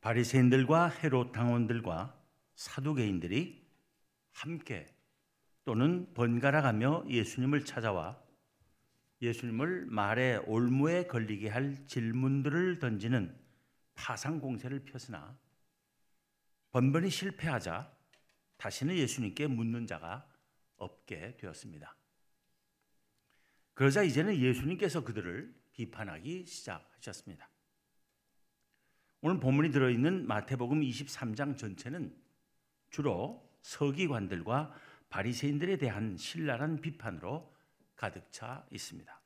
바리새인들과 헤롯 당원들과 사두개인들이 함께 또는 번갈아 가며 예수님을 찾아와 예수님을 말에 올무에 걸리게 할 질문들을 던지는 파상 공세를 폈으나 번번이 실패하자 다시는 예수님께 묻는 자가 없게 되었습니다. 그러자 이제는 예수님께서 그들을 비판하기 시작하셨습니다. 오늘 본문이 들어있는 마태복음 23장 전체는 주로 서기관들과 바리새인들에 대한 신랄한 비판으로 가득 차 있습니다.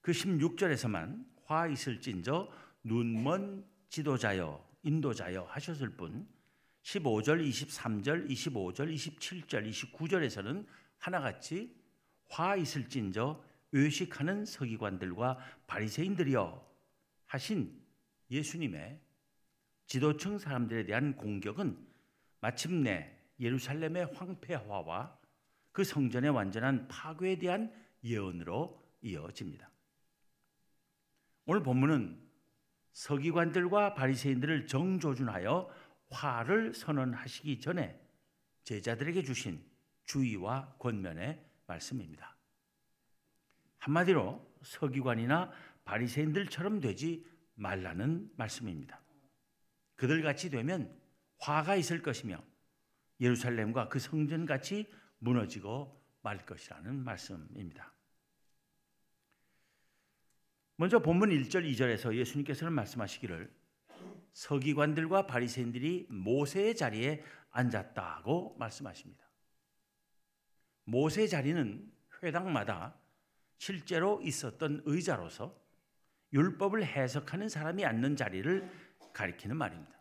그 16절에서만 화 있을진저 눈먼 지도자여 인도자여 하셨을 뿐 15절, 23절, 25절, 27절, 29절에서는 하나같이 화 있을진저 외식하는 서기관들과 바리새인들이여 하신 예수님의 지도층 사람들에 대한 공격은 마침내 예루살렘의 황폐화와 그 성전의 완전한 파괴에 대한 예언으로 이어집니다. 오늘 본문은 서기관들과 바리새인들을 정조준하여 화를 선언하시기 전에 제자들에게 주신 주의와 권면의 말씀입니다. 한마디로 서기관이나 바리새인들처럼 되지 말라는 말씀입니다. 그들 같이 되면 화가 있을 것이며 예루살렘과 그 성전 같이 무너지고 말 것이라는 말씀입니다. 먼저 본문 1절 2절에서 예수님께서는 말씀하시기를 서기관들과 바리새인들이 모세의 자리에 앉았다고 말씀하십니다. 모세 자리는 회당마다 실제로 있었던 의자로서 율법을 해석하는 사람이 앉는 자리를 가리키는 말입니다.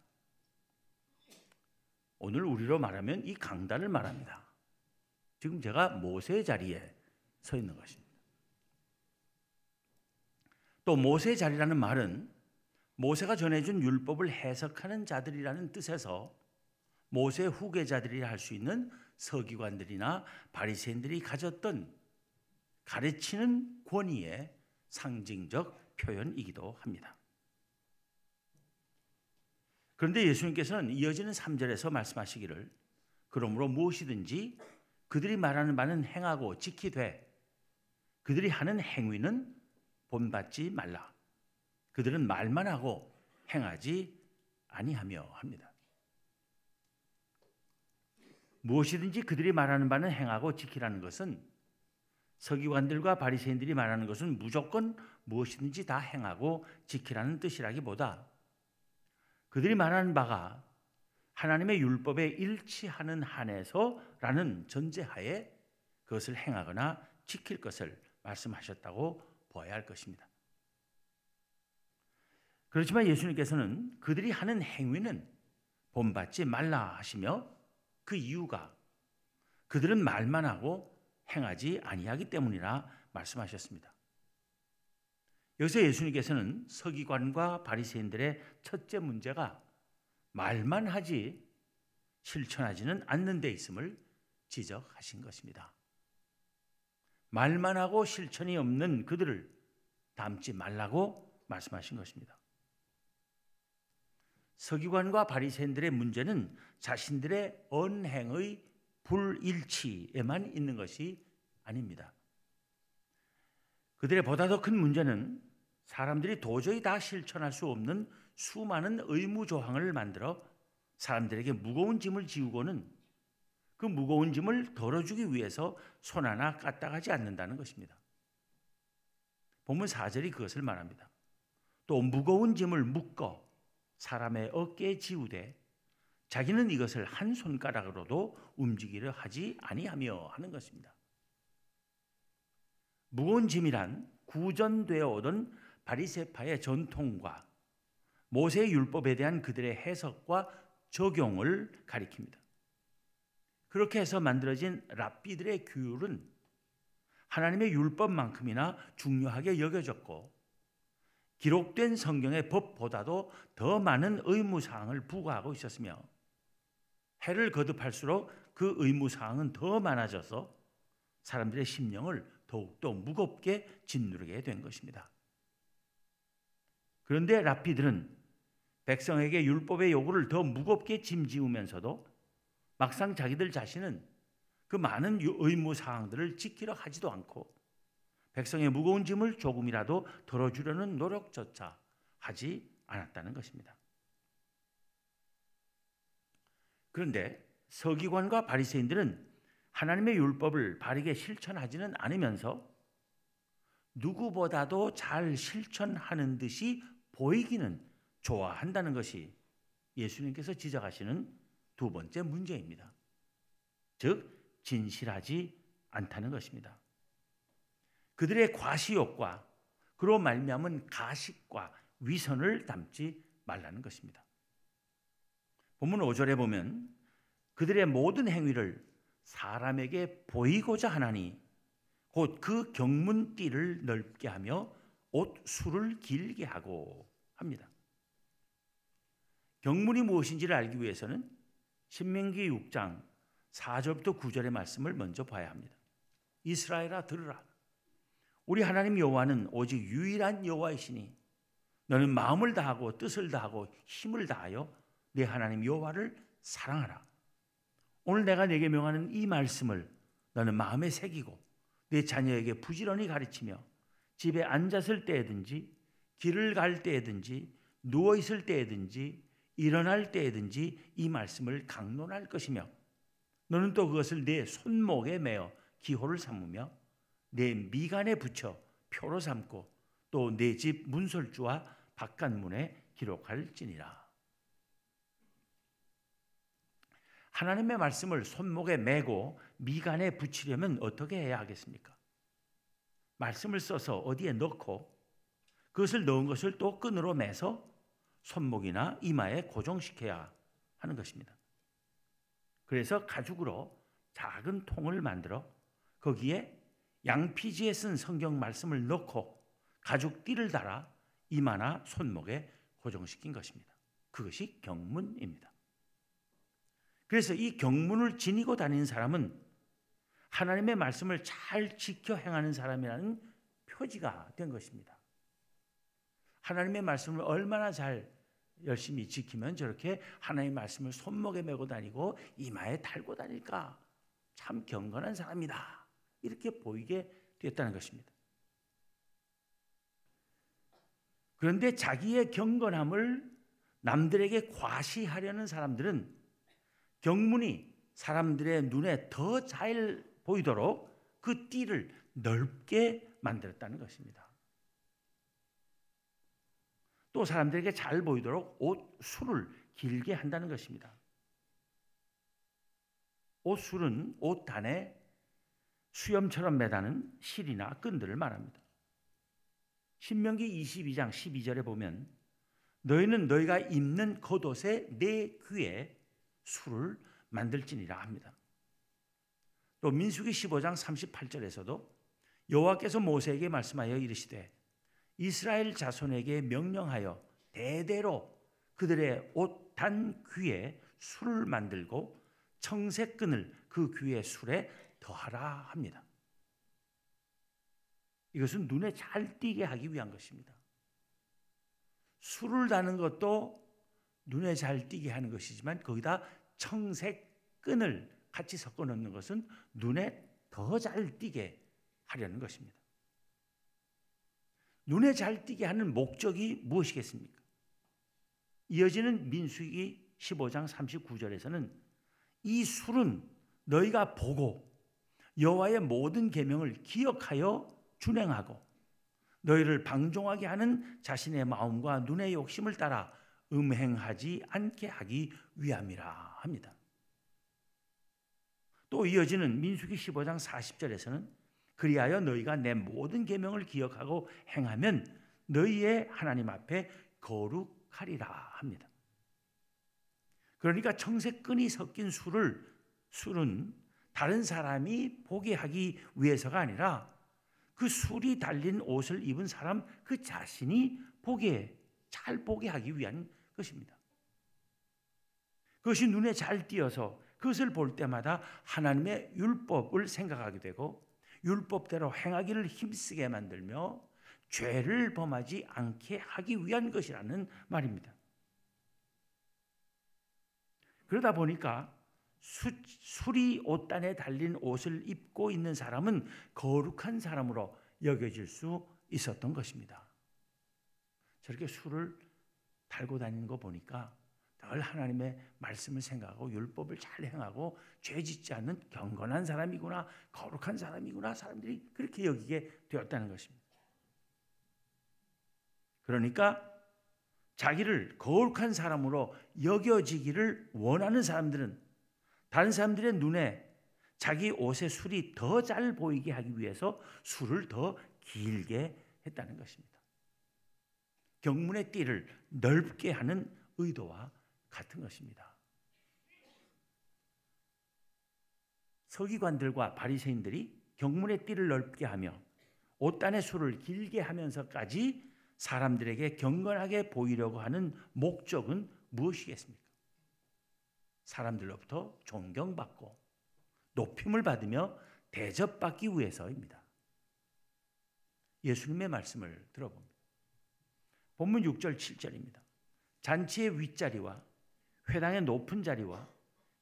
오늘 우리로 말하면 이 강단을 말합니다. 지금 제가 모세의 자리에 서 있는 것입니다. 또 모세의 자리라는 말은 모세가 전해준 율법을 해석하는 자들이라는 뜻에서 모세 후계자들이라 할수 있는 서기관들이나 바리새인들이 가졌던 가르치는 권위의 상징적 표현이기도 합니다. 그런데 예수님께서는 이어지는 3절에서 말씀하시기를 그러므로 무엇이든지 그들이 말하는 바는 행하고 지키되 그들이 하는 행위는 본받지 말라. 그들은 말만 하고 행하지 아니하며 합니다. 무엇이든지 그들이 말하는 바는 행하고 지키라는 것은 서기관들과 바리새인들이 말하는 것은 무조건 무엇이든지 다 행하고 지키라는 뜻이라기보다 그들이 말하는 바가 하나님의 율법에 일치하는 한에서라는 전제하에 그것을 행하거나 지킬 것을 말씀하셨다고 보아야 할 것입니다. 그렇지만 예수님께서는 그들이 하는 행위는 본받지 말라 하시며 그 이유가 그들은 말만 하고 행하지 아니하기 때문이라 말씀하셨습니다. 여기서 예수님께서는 서기관과 바리새인들의 첫째 문제가 말만 하지 실천하지는 않는 데 있음을 지적하신 것입니다. 말만 하고 실천이 없는 그들을 닮지 말라고 말씀하신 것입니다. 서기관과 바리새인들의 문제는 자신들의 언행의 불일치에만 있는 것이 아닙니다. 그들의 보다 더 큰 문제는 사람들이 도저히 다 실천할 수 없는 수많은 의무 조항을 만들어 사람들에게 무거운 짐을 지우고는 그 무거운 짐을 덜어주기 위해서 손 하나 까딱하지 않는다는 것입니다. 본문 4절이 그것을 말합니다. 또 무거운 짐을 묶어 사람의 어깨에 지우되 자기는 이것을 한 손가락으로도 움직이려 하지 아니하며 하는 것입니다. 무거운 짐이란 구전되어 오던 바리세파의 전통과 모세의 율법에 대한 그들의 해석과 적용을 가리킵니다. 그렇게 해서 만들어진 랍비들의 규율은 하나님의 율법만큼이나 중요하게 여겨졌고 기록된 성경의 법보다도 더 많은 의무 사항을 부과하고 있었으며 해를 거듭할수록 그 의무 사항은 더 많아져서 사람들의 심령을 더욱더 무겁게 짓누르게 된 것입니다. 그런데 라피들은 백성에게 율법의 요구를 더 무겁게 짐지우면서도 막상 자기들 자신은 그 많은 의무 사항들을 지키려 하지도 않고 백성의 무거운 짐을 조금이라도 덜어주려는 노력조차 하지 않았다는 것입니다. 그런데 서기관과 바리새인들은 하나님의 율법을 바르게 실천하지는 않으면서 누구보다도 잘 실천하는 듯이 보이기는 좋아한다는 것이 예수님께서 지적하시는 두 번째 문제입니다. 즉 진실하지 않다는 것입니다. 그들의 과시욕과 그로 말미암은 가식과 위선을 담지 말라는 것입니다. 본문 5절에 보면 그들의 모든 행위를 사람에게 보이고자 하나니 곧 그 경문띠를 넓게 하며 옷 수를 길게 하고 합니다. 경문이 무엇인지를 알기 위해서는 신명기 6장 4절부터 9절의 말씀을 먼저 봐야 합니다. 이스라엘아 들으라. 우리 하나님 여호와는 오직 유일한 여호와이시니 너는 마음을 다하고 뜻을 다하고 힘을 다하여 내 하나님 여호와를 사랑하라. 오늘 내가 내게 명하는 이 말씀을 너는 마음에 새기고 내 자녀에게 부지런히 가르치며 집에 앉았을 때든지 길을 갈 때든지 누워 있을 때든지 일어날 때든지 이 말씀을 강론할 것이며 너는 또 그것을 내 손목에 매어 기호를 삼으며 내 미간에 붙여 표로 삼고 또 내 집 문설주와 바깥문에 기록할지니라. 하나님의 말씀을 손목에 매고 미간에 붙이려면 어떻게 해야 하겠습니까? 말씀을 써서 어디에 넣고 그것을 넣은 것을 또 끈으로 매서 손목이나 이마에 고정시켜야 하는 것입니다. 그래서 가죽으로 작은 통을 만들어 거기에 양피지에 쓴 성경 말씀을 넣고 가죽 띠를 달아 이마나 손목에 고정시킨 것입니다. 그것이 경문입니다. 그래서 이 경문을 지니고 다니는 사람은 하나님의 말씀을 잘 지켜 행하는 사람이라는 표지가 된 것입니다. 하나님의 말씀을 얼마나 잘 열심히 지키면 저렇게 하나님의 말씀을 손목에 메고 다니고 이마에 달고 다닐까? 참 경건한 사람이다. 이렇게 보이게 됐다는 것입니다. 그런데 자기의 경건함을 남들에게 과시하려는 사람들은 경문이 사람들의 눈에 더 잘 보이도록 그 띠를 넓게 만들었다는 것입니다. 또 사람들에게 잘 보이도록 옷 술을 길게 한다는 것입니다. 옷 술은 옷 단에 수염처럼 매다는 실이나 끈들을 말합니다. 신명기 22장 12절에 보면 너희는 너희가 입는 겉옷에 내 귀에 술을 만들지니라 합니다. 또 민수기 15장 38절에서도 여호와께서 모세에게 말씀하여 이르시되 이스라엘 자손에게 명령하여 대대로 그들의 옷 단 귀에 술을 만들고 청색 끈을 그 귀의 술에 더하라 합니다. 이것은 눈에 잘 띄게 하기 위한 것입니다. 술을 다는 것도 눈에 잘 띄게 하는 것이지만 거기다 청색 끈을 같이 섞어 넣는 것은 눈에 더 잘 띄게 하려는 것입니다. 눈에 잘 띄게 하는 목적이 무엇이겠습니까? 이어지는 민수기 15장 39절에서는 이 술은 너희가 보고 여호와의 모든 계명을 기억하여 준행하고 너희를 방종하게 하는 자신의 마음과 눈의 욕심을 따라 음행하지 않게 하기 위함이라 합니다. 또 이어지는 민수기 15장 40절에서는 그리하여 너희가 내 모든 계명을 기억하고 행하면 너희의 하나님 앞에 거룩하리라 합니다. 그러니까 청색끈이 섞인 술을 술은 다른 사람이 보게 하기 위해서가 아니라 그 술이 달린 옷을 입은 사람 그 자신이 보게 잘 보게 하기 위한 것입니다. 그것이 눈에 잘 띄어서 그것을 볼 때마다 하나님의 율법을 생각하게 되고 율법대로 행하기를 힘쓰게 만들며 죄를 범하지 않게 하기 위한 것이라는 말입니다. 그러다 보니까 수, 수리 옷단에 달린 옷을 입고 있는 사람은 거룩한 사람으로 여겨질 수 있었던 것입니다. 저렇게 술을 달고 다니는 거 보니까 늘 하나님의 말씀을 생각하고 율법을 잘 행하고 죄 짓지 않는 경건한 사람이구나 거룩한 사람이구나 사람들이 그렇게 여기게 되었다는 것입니다. 그러니까 자기를 거룩한 사람으로 여겨지기를 원하는 사람들은 다른 사람들의 눈에 자기 옷의 술이 더 잘 보이게 하기 위해서 술을 더 길게 했다는 것입니다. 경문의 띠를 넓게 하는 의도와 같은 것입니다. 서기관들과 바리새인들이 경문의 띠를 넓게 하며 옷단의 수를 길게 하면서까지 사람들에게 경건하게 보이려고 하는 목적은 무엇이겠습니까? 사람들로부터 존경받고 높임을 받으며 대접받기 위해서입니다. 예수님의 말씀을 들어봅니다. 본문 6절 7절입니다. 잔치의 윗자리와 회당의 높은 자리와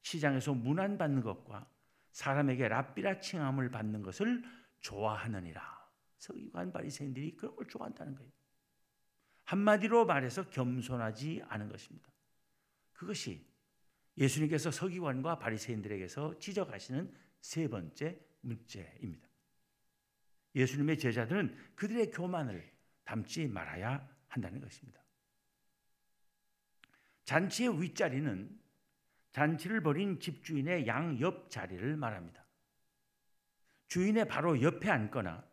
시장에서 문안받는 것과 사람에게 랍비라 칭함을 받는 것을 좋아하느니라. 서기관 바리새인들이 그런 걸 좋아한다는 거예요. 한마디로 말해서 겸손하지 않은 것입니다. 그것이 예수님께서 서기관과 바리새인들에게서 지적하시는 세 번째 문제입니다. 예수님의 제자들은 그들의 교만을 담지 말아야 한다는 것입니다. 잔치의 윗자리는 잔치를 벌인 집주인의 양옆 자리를 말합니다. 주인의 바로 옆에 앉거나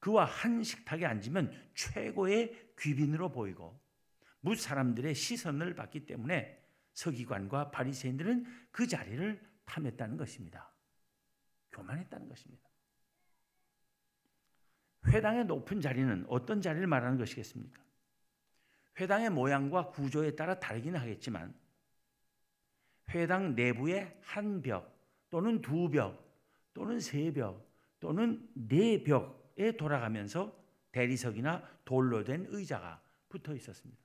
그와 한 식탁에 앉으면 최고의 귀빈으로 보이고 무 사람들의 시선을 받기 때문에 서기관과 바리새인들은 그 자리를 탐했다는 것입니다. 교만했다는 것입니다. 회당의 높은 자리는 어떤 자리를 말하는 것이겠습니까? 회당의 모양과 구조에 따라 다르기는 하겠지만 회당 내부의 한 벽 또는 두 벽 또는 세 벽 또는 네 벽에 돌아가면서 대리석이나 돌로 된 의자가 붙어 있었습니다.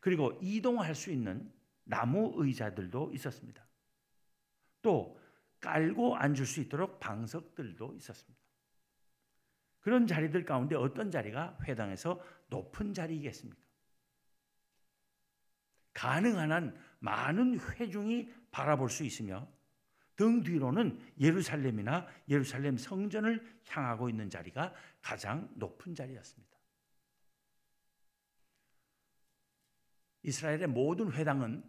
그리고 이동할 수 있는 나무 의자들도 있었습니다. 또 깔고 앉을 수 있도록 방석들도 있었습니다. 그런 자리들 가운데 어떤 자리가 회당에서 높은 자리이겠습니까? 가능한 한 많은 회중이 바라볼 수 있으며 등 뒤로는 예루살렘이나 예루살렘 성전을 향하고 있는 자리가 가장 높은 자리였습니다. 이스라엘의 모든 회당은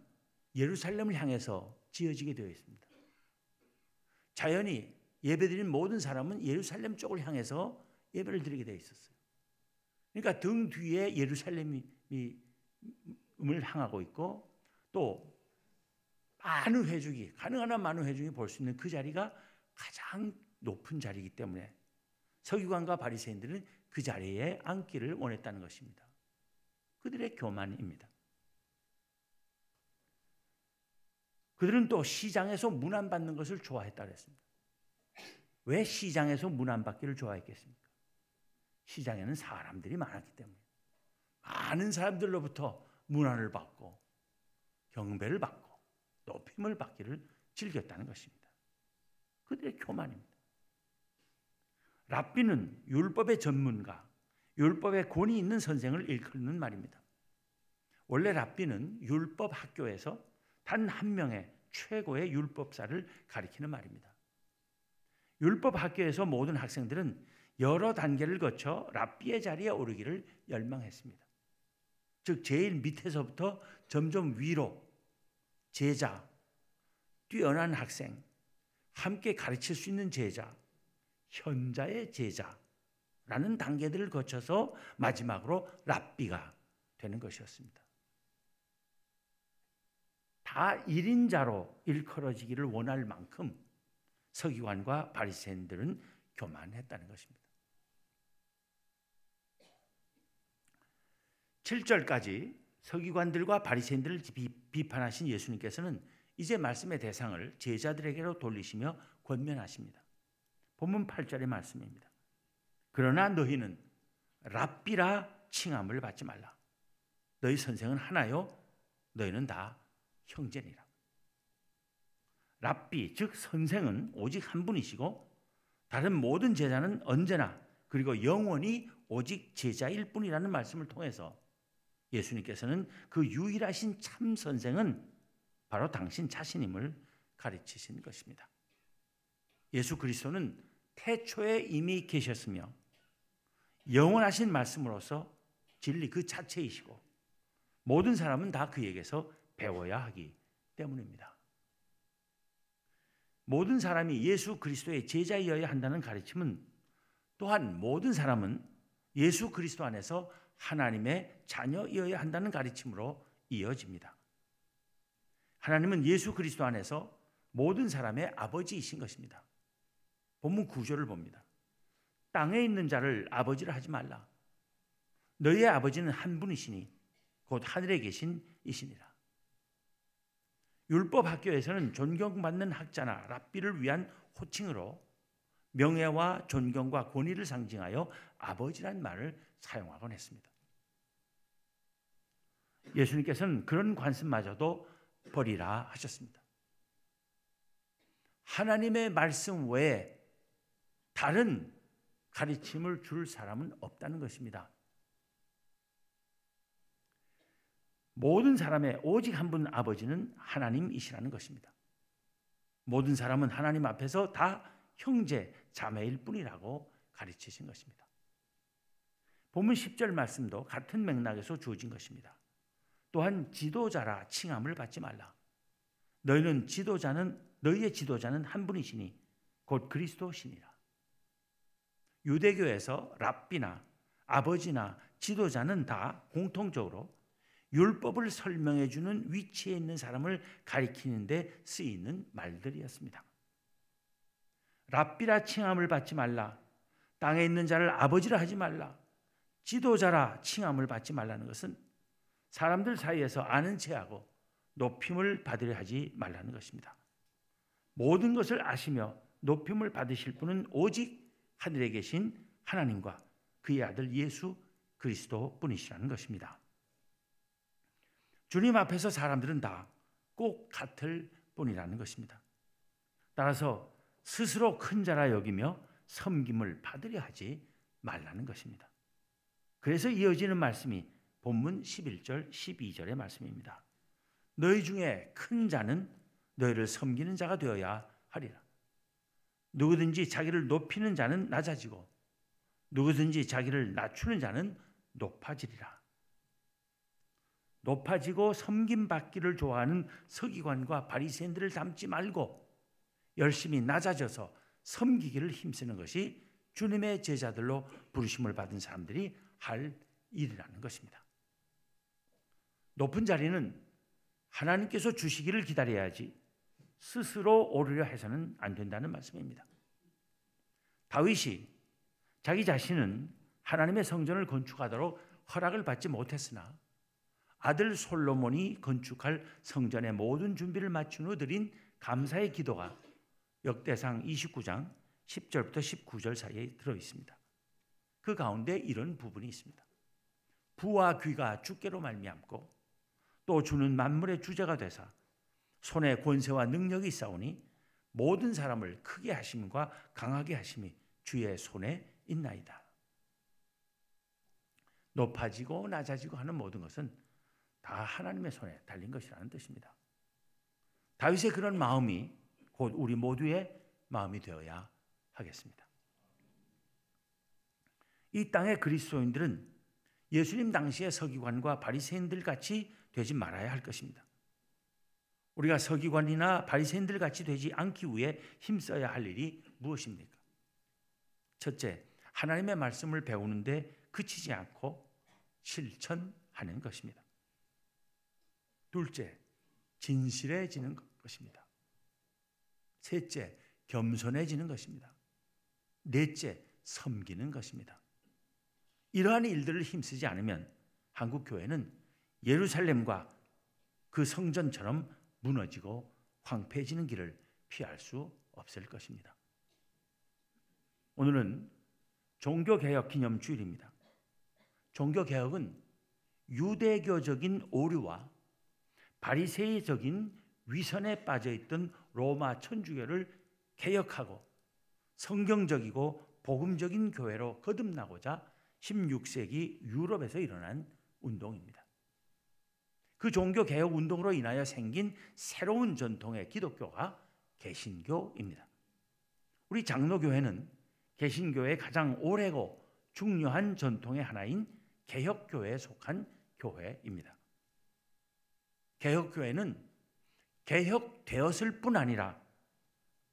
예루살렘을 향해서 지어지게 되어 있습니다. 자연히 예배드린 모든 사람은 예루살렘 쪽을 향해서 예배를 드리게 되어 있었어요. 그러니까 등 뒤에 예루살렘이 을 향하고 있고 또 많은 회중이 가능한 한 많은 회중이 볼 수 있는 그 자리가 가장 높은 자리이기 때문에 서기관과 바리새인들은 그 자리에 앉기를 원했다는 것입니다. 그들의 교만입니다. 그들은 또 시장에서 문안 받는 것을 좋아했다 그랬습니다. 왜 시장에서 문안 받기를 좋아했겠습니까? 시장에는 사람들이 많았기 때문에 많은 사람들로부터 문안을 받고 경배를 받고 높임을 받기를 즐겼다는 것입니다. 그들의 교만입니다. 랍비는 율법의 전문가, 율법에 권위 있는 선생을 일컫는 말입니다. 원래 랍비는 율법 학교에서 단 한 명의 최고의 율법사를 가리키는 말입니다. 율법 학교에서 모든 학생들은 여러 단계를 거쳐 랍비의 자리에 오르기를 열망했습니다. 즉 제일 밑에서부터 점점 위로 제자, 뛰어난 학생, 함께 가르칠 수 있는 제자, 현자의 제자라는 단계들을 거쳐서 마지막으로 랍비가 되는 것이었습니다. 다 1인자로 일컬어지기를 원할 만큼 서기관과 바리새인들은 교만했다는 것입니다. 7절까지 서기관들과 바리새인들을 비판하신 예수님께서는 이제 말씀의 대상을 제자들에게로 돌리시며 권면하십니다. 본문 8절의 말씀입니다. 그러나 너희는 랍비라 칭함을 받지 말라. 너희 선생은 하나요. 너희는 다 형제니라. 랍비 즉 선생은 오직 한 분이시고 다른 모든 제자는 언제나 그리고 영원히 오직 제자일 뿐이라는 말씀을 통해서 예수님께서는 그 유일하신 참 선생은 바로 당신 자신임을 가르치신 것입니다. 예수 그리스도는 태초에 이미 계셨으며 영원하신 말씀으로서 진리 그 자체이시고 모든 사람은 다 그에게서 배워야 하기 때문입니다. 모든 사람이 예수 그리스도의 제자이어야 한다는 가르침은 또한 모든 사람은 예수 그리스도 안에서 하나님의 자녀이어야 한다는 가르침으로 이어집니다. 하나님은 예수 그리스도 안에서 모든 사람의 아버지이신 것입니다. 본문 구조를 봅니다. 땅에 있는 자를 아버지를 하지 말라. 너희의 아버지는 한 분이시니 곧 하늘에 계신 이시니라. 율법 학교에서는 존경받는 학자나 랍비를 위한 호칭으로 명예와 존경과 권위를 상징하여 아버지란 말을 사용하곤 했습니다. 예수님께서는 그런 관습마저도 버리라 하셨습니다. 하나님의 말씀 외에 다른 가르침을 줄 사람은 없다는 것입니다. 모든 사람의 오직 한 분 아버지는 하나님이시라는 것입니다. 모든 사람은 하나님 앞에서 다 형제, 자매일 뿐이라고 가르치신 것입니다. 본문 10절 말씀도 같은 맥락에서 주어진 것입니다. 또한 지도자라 칭함을 받지 말라. 너희는 지도자는 너희의 지도자는 한 분이시니 곧 그리스도시니라. 유대교에서 랍비나 아버지나 지도자는 다 공통적으로 율법을 설명해 주는 위치에 있는 사람을 가리키는 데 쓰이는 말들이었습니다. 랍비라 칭함을 받지 말라. 땅에 있는 자를 아버지라 하지 말라. 지도자라 칭함을 받지 말라는 것은 사람들 사이에서 아는 체하고 높임을 받으려 하지 말라는 것입니다. 모든 것을 아시며 높임을 받으실 분은 오직 하늘에 계신 하나님과 그의 아들 예수 그리스도 뿐이시라는 것입니다. 주님 앞에서 사람들은 다 꼭 같을 뿐이라는 것입니다. 따라서 스스로 큰 자라 여기며 섬김을 받으려 하지 말라는 것입니다. 그래서 이어지는 말씀이 본문 11절 12절의 말씀입니다. 너희 중에 큰 자는 너희를 섬기는 자가 되어야 하리라. 누구든지 자기를 높이는 자는 낮아지고 누구든지 자기를 낮추는 자는 높아지리라. 높아지고 섬김 받기를 좋아하는 서기관과 바리새인들을 닮지 말고 열심히 낮아져서 섬기기를 힘쓰는 것이 주님의 제자들로 부르심을 받은 사람들이 할 일이라는 것입니다. 높은 자리는 하나님께서 주시기를 기다려야지 스스로 오르려 해서는 안 된다는 말씀입니다. 다윗이 자기 자신은 하나님의 성전을 건축하도록 허락을 받지 못했으나 아들 솔로몬이 건축할 성전의 모든 준비를 마친 후 드린 감사의 기도가 역대상 29장 10절부터 19절 사이에 들어 있습니다. 그 가운데 이런 부분이 있습니다. 부와 귀가 주께로 말미암고 또 주는 만물의 주제가 되사 손에 권세와 능력이 있사오니 모든 사람을 크게 하심과 강하게 하심이 주의 손에 있나이다. 높아지고 낮아지고 하는 모든 것은 다 하나님의 손에 달린 것이라는 뜻입니다. 다윗의 그런 마음이 곧 우리 모두의 마음이 되어야 하겠습니다. 이 땅의 그리스도인들은 예수님 당시의 서기관과 바리새인들 같이 되지 말아야 할 것입니다. 우리가 서기관이나 바리새인들 같이 되지 않기 위해 힘써야 할 일이 무엇입니까? 첫째, 하나님의 말씀을 배우는데 그치지 않고 실천하는 것입니다. 둘째, 진실해지는 것입니다. 셋째, 겸손해지는 것입니다. 넷째, 섬기는 것입니다. 이러한 일들을 힘쓰지 않으면 한국 교회는 예루살렘과 그 성전처럼 무너지고 황폐해지는 길을 피할 수 없을 것입니다. 오늘은 종교개혁 기념 주일입니다. 종교개혁은 유대교적인 오류와 바리새적인 위선에 빠져 있던 로마 천주교를 개혁하고 성경적이고 복음적인 교회로 거듭나고자 16세기 유럽에서 일어난 운동입니다. 그 종교 개혁 운동으로 인하여 생긴 새로운 전통의 기독교가 개신교입니다. 우리 장로교회는 개신교의 가장 오래고 중요한 전통의 하나인 개혁교회에 속한 교회입니다. 개혁교회는 개혁되었을 뿐 아니라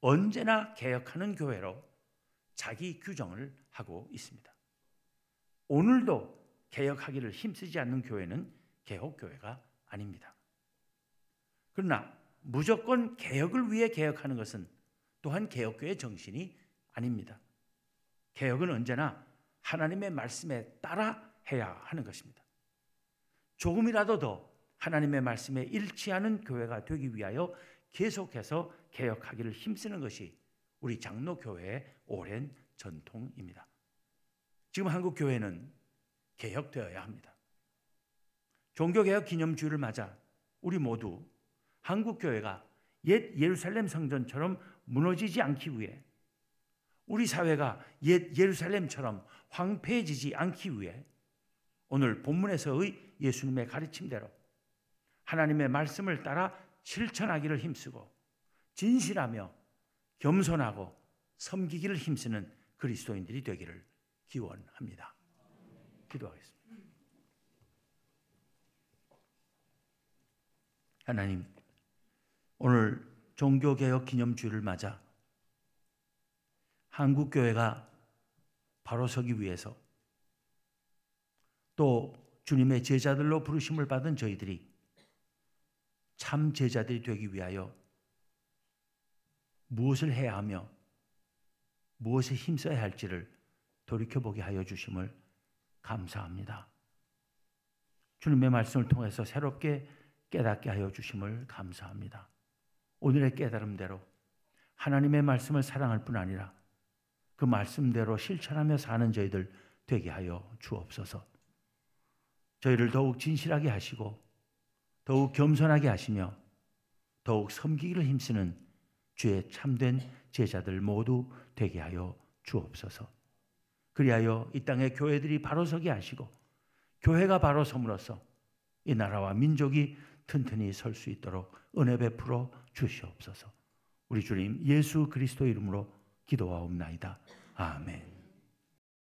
언제나 개혁하는 교회로 자기 규정을 하고 있습니다. 오늘도 개혁하기를 힘쓰지 않는 교회는 개혁교회가 아닙니다. 그러나 무조건 개혁을 위해 개혁하는 것은 또한 개혁교의 정신이 아닙니다. 개혁은 언제나 하나님의 말씀에 따라 해야 하는 것입니다. 조금이라도 더 하나님의 말씀에 일치하는 교회가 되기 위하여 계속해서 개혁하기를 힘쓰는 것이 우리 장로교회의 오랜 전통입니다. 지금 한국 교회는 개혁되어야 합니다. 종교개혁 기념주를 맞아 우리 모두 한국 교회가 옛 예루살렘 성전처럼 무너지지 않기 위해 우리 사회가 옛 예루살렘처럼 황폐해지지 않기 위해 오늘 본문에서의 예수님의 가르침대로 하나님의 말씀을 따라 실천하기를 힘쓰고 진실하며 겸손하고 섬기기를 힘쓰는 그리스도인들이 되기를 기원합니다. 기도하겠습니다. 하나님, 오늘 종교개혁 기념주를 맞아 한국교회가 바로 서기 위해서 또 주님의 제자들로 부르심을 받은 저희들이 참 제자들이 되기 위하여 무엇을 해야 하며 무엇에 힘써야 할지를 돌이켜보게 하여 주심을 감사합니다. 주님의 말씀을 통해서 새롭게 깨닫게 하여 주심을 감사합니다. 오늘의 깨달음대로 하나님의 말씀을 사랑할 뿐 아니라 그 말씀대로 실천하며 사는 저희들 되게 하여 주옵소서. 저희를 더욱 진실하게 하시고 더욱 겸손하게 하시며 더욱 섬기기를 힘쓰는 주의 참된 제자들 모두 되게 하여 주옵소서. 그리하여 이 땅의 교회들이 바로 서게 하시고 교회가 바로 섬으로써 이 나라와 민족이 튼튼히 설 수 있도록 은혜 베풀어 주시옵소서. 우리 주님 예수 그리스도 이름으로 기도하옵나이다. 아멘.